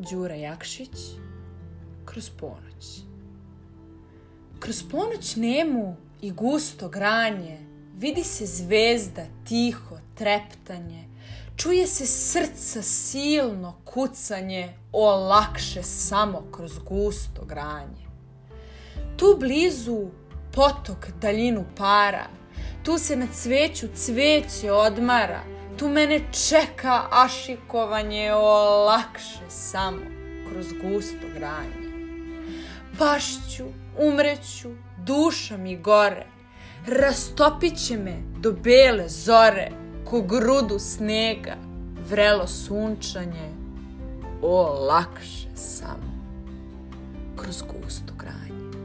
Đura Jakšić kroz ponoć. Kroz ponoć nemu i gusto granje vidi se zvezda tiho treptanje, čuje se srca silno kucanje, o lakše samo kroz gusto granje. Tu blizu potok daljinu para, tu se na cveću cveće odmara, tu mene čeka ašikovanje, o lakše samo kroz gusto granje. Pašću, umreću, duša mi gore, rastopit će me do bele zore, ko grudu snega, vrelo sunčanje, o lakše samo kroz gusto granje.